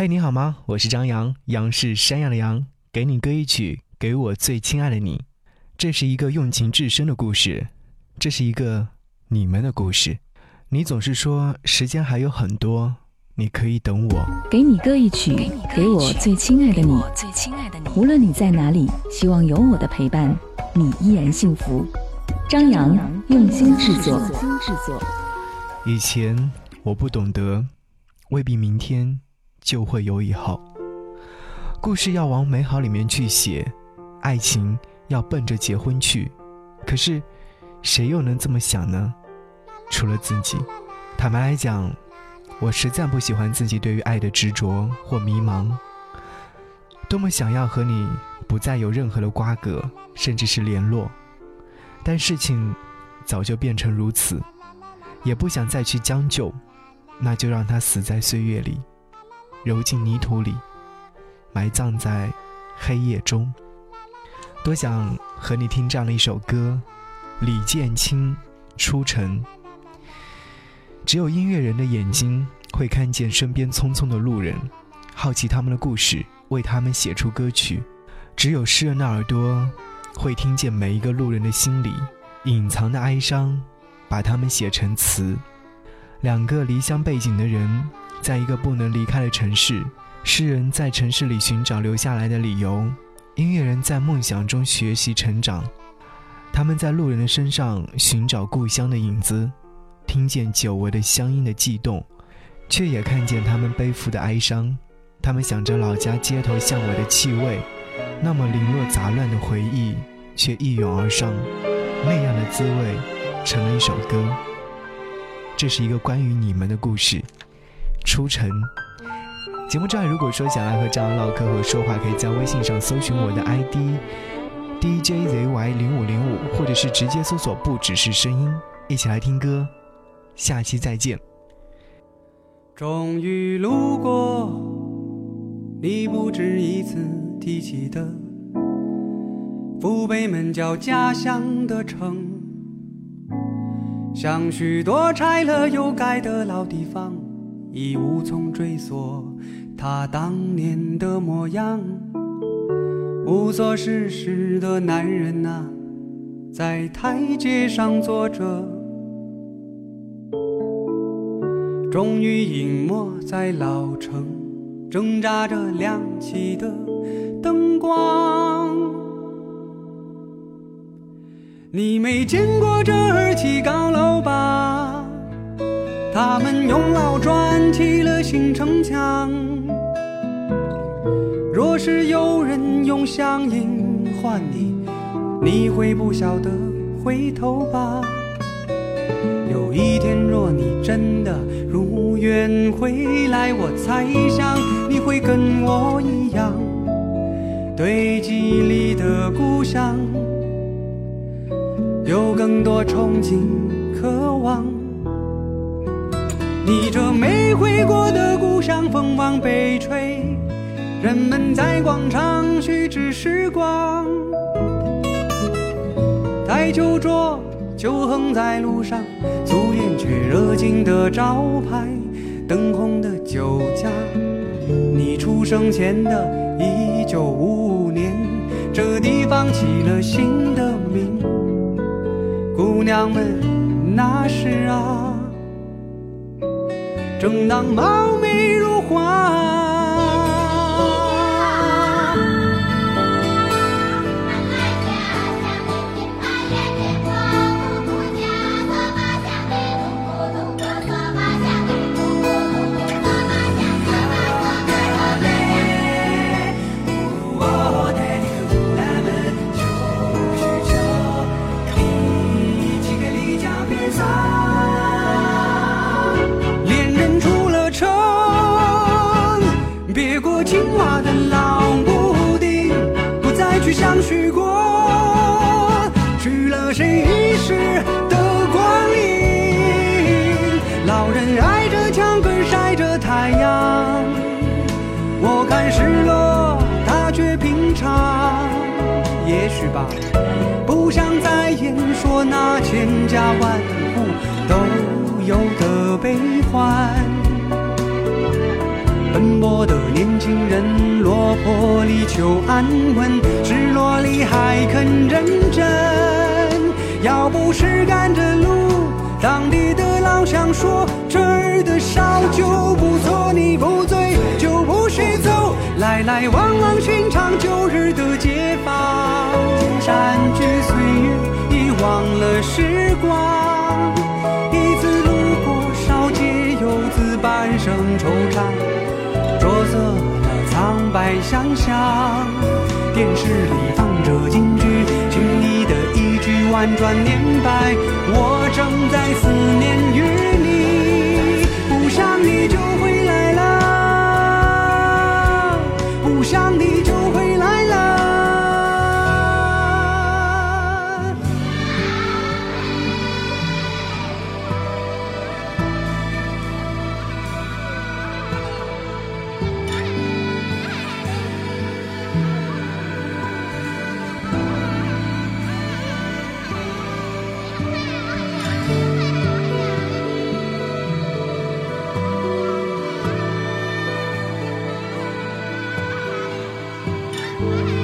嗨，你好吗？我是张扬，杨是山羊的羊，给你歌一曲，给我最亲爱的你。这是一个用情至深的故事，这是一个你们的故事。你总是说时间还有很多，你可以等我。给你歌一曲，给我最亲爱的你。无论你在哪里，希望有我的陪伴，你依然幸福。张扬用心制作。以前我不懂得，未必明天。就会有以后。故事要往美好里面去写，爱情要奔着结婚去。可是，谁又能这么想呢？除了自己。坦白来讲，我实在不喜欢自己对于爱的执着或迷茫。多么想要和你不再有任何的瓜葛，甚至是联络。但事情早就变成如此，也不想再去将就，那就让它死在岁月里。揉进泥土里，埋葬在黑夜中。多想和你听这样的一首歌，《李建清出尘》。只有音乐人的眼睛会看见身边匆匆的路人，好奇他们的故事，为他们写出歌曲。只有诗人的耳朵会听见每一个路人的心里隐藏的哀伤，把他们写成词。两个离乡背井的人。在一个不能离开的城市，诗人在城市里寻找留下来的理由，音乐人在梦想中学习成长。他们在路人的身上寻找故乡的影子，听见久违的乡音的悸动，却也看见他们背负的哀伤。他们想着老家街头巷尾的气味，那么零落杂乱的回忆，却一涌而上。那样的滋味，成了一首歌。这是一个关于你们的故事。出尘。节目之外，如果说想要和张扬唠嗑和说话，可以在微信上搜寻我的 ID DJZY 零五零五，或者是直接搜索“不只是声音”，一起来听歌。下期再见。终于路过你不止一次提起的父辈们叫家乡的城，像许多拆了又盖的老地方。已无从追溯他当年的模样，无所事事的男人啊，在台阶上坐着，终于隐没在老城，挣扎着亮起的灯光。你没见过这儿起高楼吧？他们用老砖砌了新城墙。若是有人用乡音唤你，你会不晓得回头吧？有一天，若你真的如愿回来，我猜想你会跟我一样，对记忆里的故乡有更多憧憬、渴望。你这没回过的故乡，风往北吹，人们在广场虚掷时光。台球桌就横在路上，素颜却热情的招牌，灯红的酒家。你出生前的一九五五年，这地方起了新的名，姑娘们那时啊。正当貌美如花。去过，去了谁一世的光阴？老人挨着墙根晒着太阳，我看失落，他却平常。也许吧，不想再言说那千家万户都有的悲欢。奔波的年轻人，落魄里求安稳，失落里还肯认真。要不是赶着路，当地的老乡说这儿的烧酒不错，你不醉就不许走。来来往往寻常旧日的街坊，山居岁月已忘了时光。想象，电视里放着京剧，听你的一句婉转念白，我正在思念与你，不想你就会。Bye.